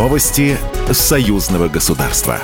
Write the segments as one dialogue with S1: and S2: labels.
S1: Новости союзного государства.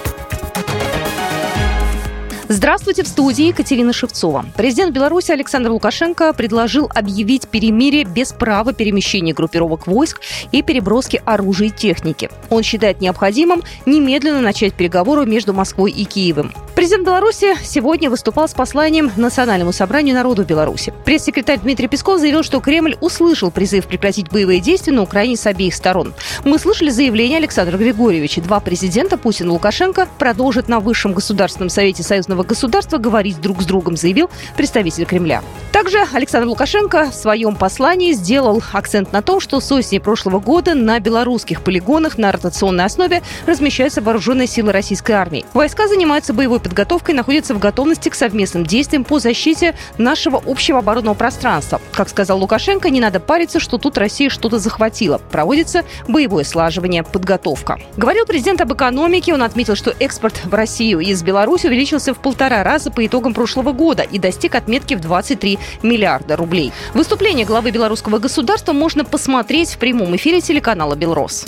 S2: Здравствуйте, в студии Екатерина Шевцова. Президент Беларуси Александр Лукашенко предложил объявить перемирие без права перемещения группировок войск и переброски оружия и техники. Он считает необходимым немедленно начать переговоры между Москвой и Киевом. Президент Беларуси сегодня выступал с посланием Национальному собранию народу Беларуси. Пресс-секретарь Дмитрий Песков заявил, что Кремль услышал призыв прекратить боевые действия на Украине с обеих сторон. Мы слышали заявление Александра Григорьевича. Два президента, Путин и Лукашенко, продолжат на Высшем Государственном Совете Союзного государства говорить друг с другом, заявил представитель Кремля. Также Александр Лукашенко в своем послании сделал акцент на том, что с осени прошлого года на белорусских полигонах на ротационной основе размещаются вооруженные силы российской армии. Войска занимаются боевой подготовкой находится в готовности к совместным действиям по защите нашего общего оборонного пространства. Как сказал Лукашенко, не надо париться, что тут Россия что-то захватила. Проводится боевое слаживание, подготовка. Говорил президент об экономике. Он отметил, что экспорт в Россию из Беларуси увеличился в полтора раза по итогам прошлого года и достиг отметки в 23 миллиарда рублей. Выступление главы белорусского государства можно посмотреть в прямом эфире телеканала «Белрос».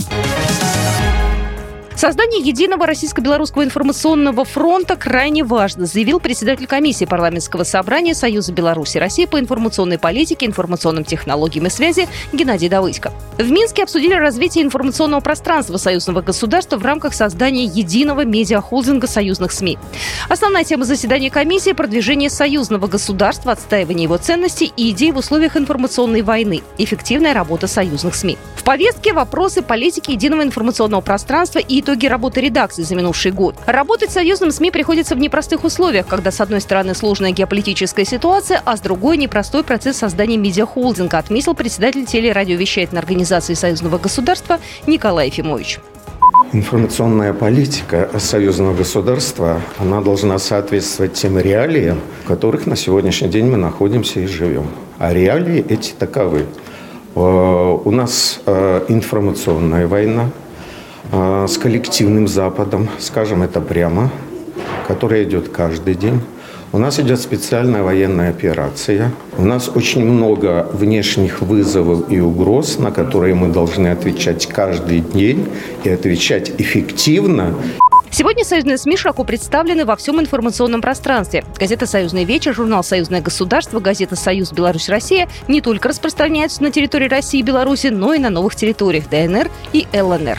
S2: Создание единого российско-белорусского информационного фронта крайне важно, заявил председатель комиссии парламентского собрания Союза Беларуси России по информационной политике, информационным технологиям и связи Геннадий Давыдько. В Минске обсудили развитие информационного пространства союзного государства в рамках создания единого медиахолдинга союзных СМИ. Основная тема заседания комиссии – продвижение союзного государства, отстаивание его ценностей и идей в условиях информационной войны, эффективная работа союзных СМИ. В повестке вопросы политики единого информационного пространства и итоги работы редакции за минувший год. Работать союзным СМИ приходится в непростых условиях, когда с одной стороны сложная геополитическая ситуация, а с другой непростой процесс создания медиахолдинга, отметил председатель телерадиовещательной организации союзного государства Николай Ефимович.
S3: Информационная политика союзного государства, она должна соответствовать тем реалиям, в которых на сегодняшний день мы находимся и живем. А реалии эти таковы. Э, у нас э, информационная война, с коллективным Западом, скажем это прямо, которая идет каждый день. У нас идет специальная военная операция. У нас очень много внешних вызовов и угроз, на которые мы должны отвечать каждый день и отвечать эффективно.
S2: Сегодня союзные СМИ широко представлены во всем информационном пространстве. Газета «Союзный вечер», журнал «Союзное государство», газета «Союз Беларусь-Россия» не только распространяются на территории России и Беларуси, но и на новых территориях ДНР и ЛНР.